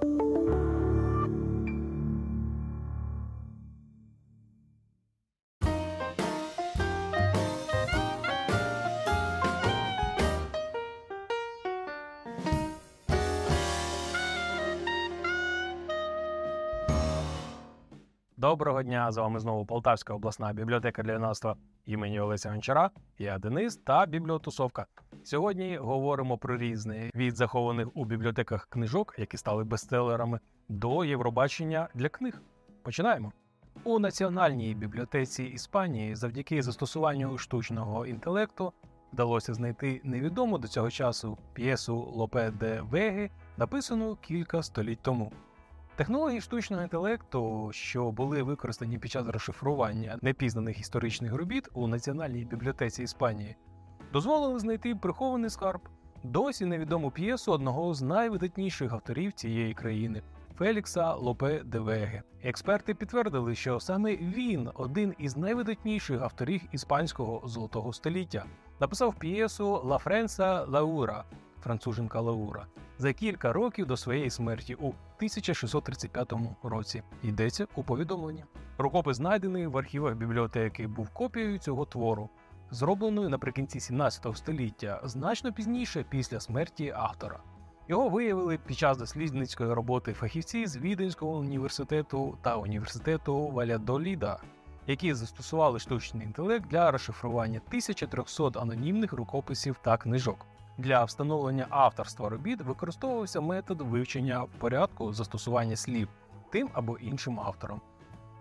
Thank you. Доброго дня! З вами знову Полтавська обласна бібліотека для юнацтва імені Олеся Гончара. Я Денис та бібліотусовка. Сьогодні говоримо про різне від захованих у бібліотеках книжок, які стали бестселерами, до Євробачення для книг. Починаємо. У національній бібліотеці Іспанії завдяки застосуванню штучного інтелекту вдалося знайти невідому до цього часу п'єсу Лопе де Веги, написану кілька століть тому. Технології штучного інтелекту, що були використані під час розшифрування непізнаних історичних робіт у Національній бібліотеці Іспанії, дозволили знайти прихований скарб, досі невідому п'єсу одного з найвидатніших авторів цієї країни Фелікса Лопе де Веге. Експерти підтвердили, що саме він, один із найвидатніших авторів іспанського золотого століття, написав п'єсу Ла Френса Лаура француженка Лаура за кілька років до своєї смерті у 1635 році. Йдеться у повідомленні. Рукопис знайдений в архівах бібліотеки був копією цього твору, зробленою наприкінці 17 століття, значно пізніше після смерті автора. Його виявили під час дослідницької роботи фахівці з Віденського університету та університету Валядоліда, які застосували штучний інтелект для розшифрування 1300 анонімних рукописів та книжок. Для встановлення авторства робіт використовувався метод вивчення порядку застосування слів тим або іншим автором.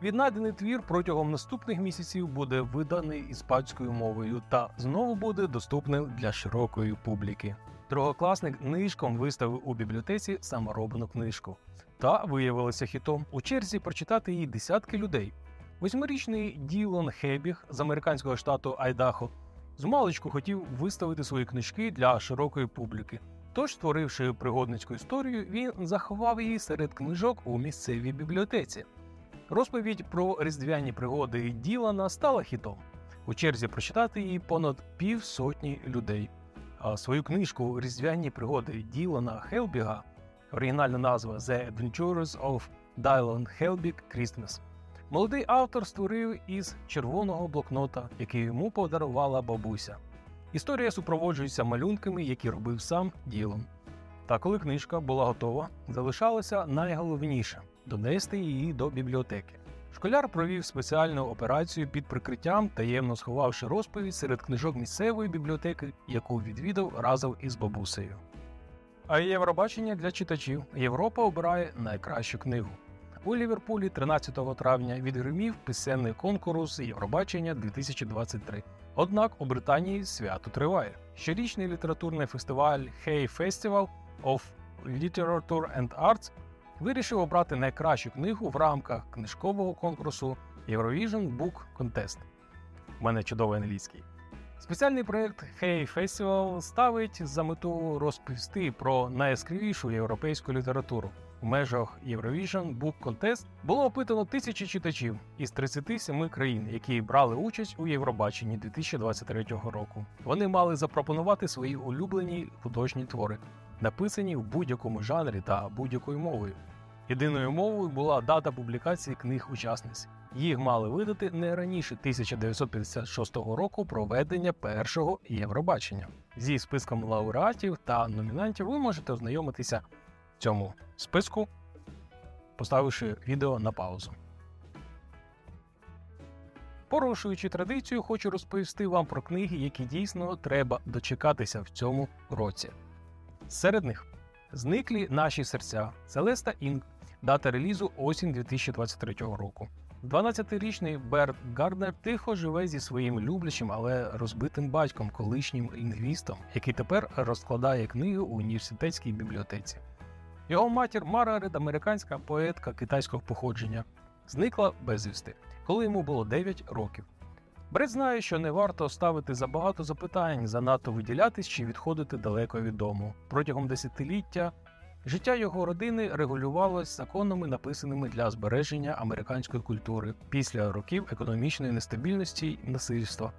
Віднайдений твір протягом наступних місяців буде виданий іспанською мовою та знову буде доступним для широкої публіки. Другокласник нишком виставив у бібліотеці саморобну книжку та виявилося хітом у черзі прочитати її десятки людей. Восьмирічний Ділон Хебіг з американського штату Айдахо Змалечку хотів виставити свої книжки для широкої публіки. Тож, створивши пригодницьку історію, він заховав її серед книжок у місцевій бібліотеці. Розповідь про різдвяні пригоди Ділана стала хітом. У черзі прочитати її понад півсотні людей. А свою книжку Різдвяні пригоди Ділана Хелбіга, оригінальна назва The Adventures of Dylan Helbig Christmas, Молодий автор створив із червоного блокнота, який йому подарувала бабуся. Історія супроводжується малюнками, які робив сам ділом. Та коли книжка була готова, залишалося найголовніше донести її до бібліотеки. Школяр провів спеціальну операцію під прикриттям, таємно сховавши розповідь серед книжок місцевої бібліотеки, яку відвідав разом із бабусею. А Євробачення для читачів Європа обирає найкращу книгу. У Ліверпулі 13 травня відгримів писемний конкурс Євробачення 2023. Однак у Британії свято триває. Щорічний літературний фестиваль Hey Festival of Literature and Arts вирішив обрати найкращу книгу в рамках книжкового конкурсу Eurovision Book Contest. У мене чудовий англійський. Спеціальний проект Hey Festival ставить за мету розповісти про найяскравішу європейську літературу. У межах Eurovision Book Contest було опитано тисячі читачів із 37 країн, які брали участь у Євробаченні 2023 року. Вони мали запропонувати свої улюблені художні твори, написані в будь-якому жанрі та будь-якою мовою. Єдиною мовою була дата публікації книг учасниць. Їх мали видати не раніше 1956 року проведення першого Євробачення. Зі списком лауреатів та номінантів ви можете ознайомитися в цьому списку, поставивши відео на паузу. Порушуючи традицію, хочу розповісти вам про книги, які дійсно треба дочекатися в цьому році. Серед них зниклі наші серця Селеста Інг, дата релізу осінь 2023 року. 12-річний Берт Гарднер тихо живе зі своїм люблячим, але розбитим батьком, колишнім лінгвістом, який тепер розкладає книги у університетській бібліотеці. Його матір Маргарет, американська поетка китайського походження, зникла безвісти, коли йому було 9 років. Бред знає, що не варто ставити забагато запитань, занадто виділятись чи відходити далеко від дому. Протягом десятиліття життя його родини регулювалось законами, написаними для збереження американської культури після років економічної нестабільності і насильства.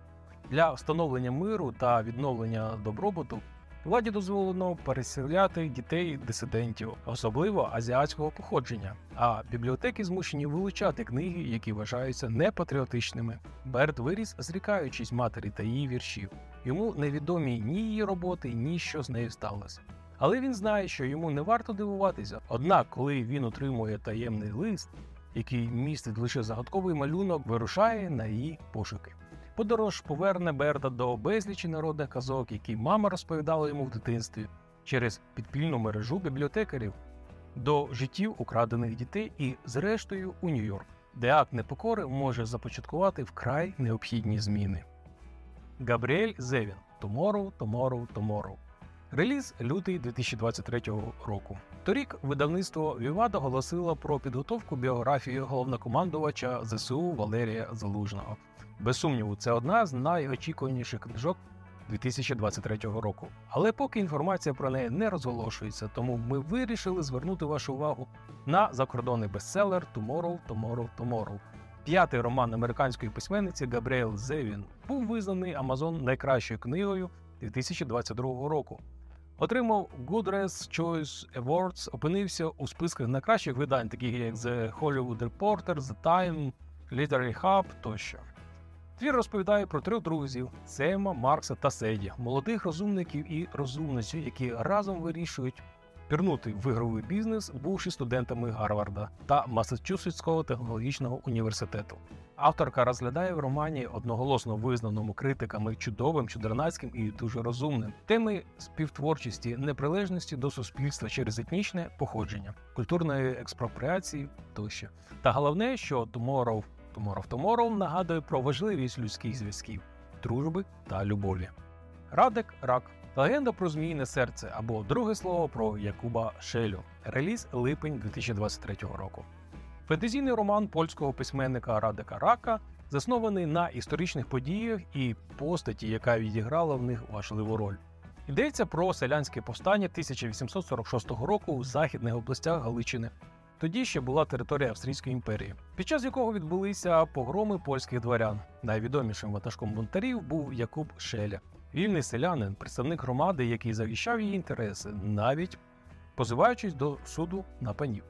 Для встановлення миру та відновлення добробуту Владі дозволено переселяти дітей дисидентів, особливо азіатського походження. А бібліотеки змушені вилучати книги, які вважаються непатріотичними. Берт виріс, зрікаючись матері та її віршів. Йому невідомі ні її роботи, ні що з нею сталося. Але він знає, що йому не варто дивуватися. Однак, коли він отримує таємний лист, який містить лише загадковий малюнок, вирушає на її пошуки. Подорож поверне Берта до безлічі народних казок, які мама розповідала йому в дитинстві через підпільну мережу бібліотекарів до життів украдених дітей і, зрештою, у Нью-Йорк, де акт непокори може започаткувати вкрай необхідні зміни. Габріель Зевін Tomorrow, Tomorrow, Tomorrow. Реліз лютий 2023 року. Торік видавництво Вівада оголосило про підготовку біографії головнокомандувача ЗСУ Валерія Залужного. Без сумніву, це одна з найочікуваніших книжок 2023 року. Але поки інформація про неї не розголошується, тому ми вирішили звернути вашу увагу на закордонний бестселер Tomorrow, Tomorrow, Tomorrow. П'ятий роман американської письменниці Габріел Зевін був визнаний Амазон найкращою книгою 2022 року. Отримав Goodreads Choice Awards, опинився у списках найкращих видань, таких як The Hollywood Reporter, The Time, Literary Hub тощо. Твір розповідає про трьох друзів Сема, Маркса та Седі, молодих розумників і розумниць, які разом вирішують пірнути в ігровий бізнес, бувши студентами Гарварда та Масачусетського технологічного університету. Авторка розглядає в романі одноголосно визнаному критиками чудовим, чудернацьким і дуже розумним теми співтворчості, неприлежності до суспільства через етнічне походження, культурної експропріації тощо. Та головне, що Tomorrow, Tomorrow, Tomorrow нагадує про важливість людських зв'язків, дружби та любові. Радек рак. Легенда про зміїне серце або друге слово про Якуба Шелю. Реліз липень 2023 року. Фентезійний роман польського письменника Радека Рака заснований на історичних подіях і постаті, яка відіграла в них важливу роль. Йдеться про селянське повстання 1846 року у західних областях Галичини. Тоді ще була територія Австрійської імперії, під час якого відбулися погроми польських дворян. Найвідомішим ватажком бунтарів був Якуб Шеля, вільний селянин, представник громади, який захищав її інтереси, навіть позиваючись до суду на панів.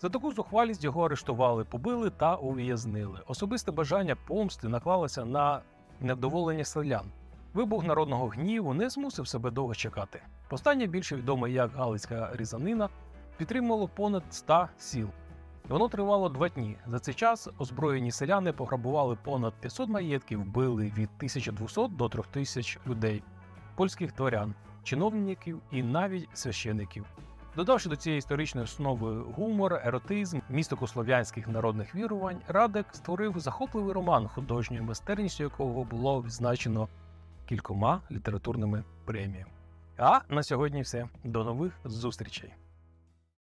За таку зухвалість його арештували, побили та ув'язнили. Особисте бажання помсти наклалося на невдоволення селян. Вибух народного гніву не змусив себе довго чекати. Повстання більше відоме як Галицька різанина підтримувало понад 100 сіл. Воно тривало два дні. За цей час озброєні селяни пограбували понад 500 маєтків, били від 1200 до 3000 людей, польських дворян, чиновників і навіть священиків. Додавши до цієї історичної основи гумор, еротизм, містику слов'янських народних вірувань, Радек створив захопливий роман, художньою майстерністю якого було відзначено кількома літературними преміями. А на сьогодні все. До нових зустрічей.